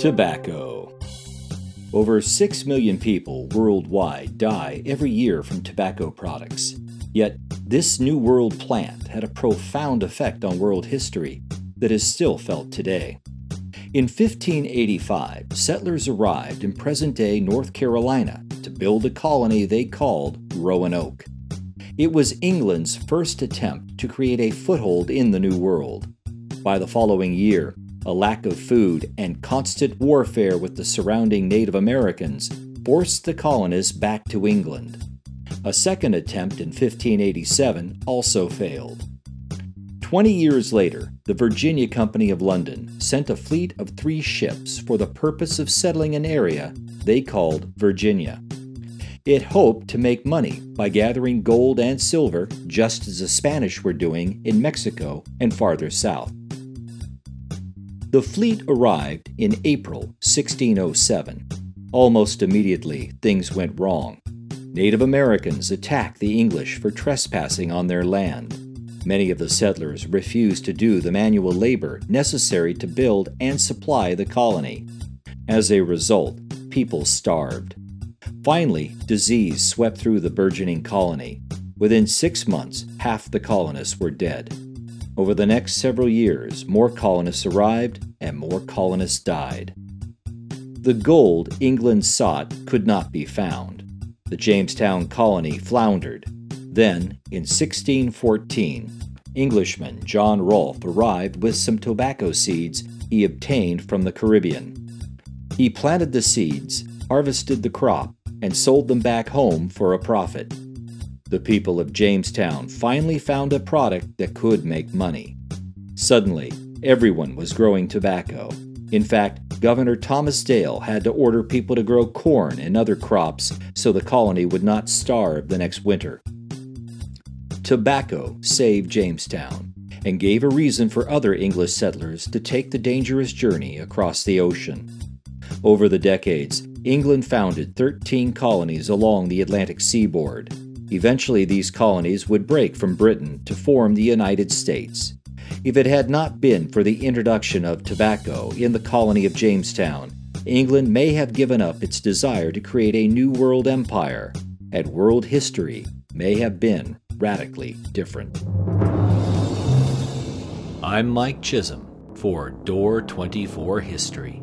Tobacco. Over 6 million people worldwide die every year from tobacco products. Yet, this New World plant had a profound effect on world history that is still felt today. In 1585, settlers arrived in present day North Carolina to build a colony they called Roanoke. It was England's first attempt to create a foothold in the New World. By the following year, a lack of food, and constant warfare with the surrounding Native Americans forced the colonists back to England. A second attempt in 1587 also failed. Twenty years later, the Virginia Company of London sent a fleet of three ships for the purpose of settling an area they called Virginia. It hoped to make money by gathering gold and silver, just as the Spanish were doing in Mexico and farther south. The fleet arrived in April 1607. Almost immediately, things went wrong. Native Americans attacked the English for trespassing on their land. Many of the settlers refused to do the manual labor necessary to build and supply the colony. As a result, people starved. Finally, disease swept through the burgeoning colony. Within six months, half the colonists were dead. Over the next several years, more colonists arrived and more colonists died. The gold England sought could not be found. The Jamestown colony floundered. Then, in 1614, Englishman John Rolfe arrived with some tobacco seeds he obtained from the Caribbean. He planted the seeds, harvested the crop, and sold them back home for a profit. The people of Jamestown finally found a product that could make money. Suddenly, everyone was growing tobacco. In fact, Governor Thomas Dale had to order people to grow corn and other crops so the colony would not starve the next winter. Tobacco saved Jamestown and gave a reason for other English settlers to take the dangerous journey across the ocean. Over the decades, England founded 13 colonies along the Atlantic seaboard. Eventually, these colonies would break from Britain to form the United States. If it had not been for the introduction of tobacco in the colony of Jamestown, England may have given up its desire to create a new world empire, and world history may have been radically different. I'm Mike Chisholm for Door 24 History.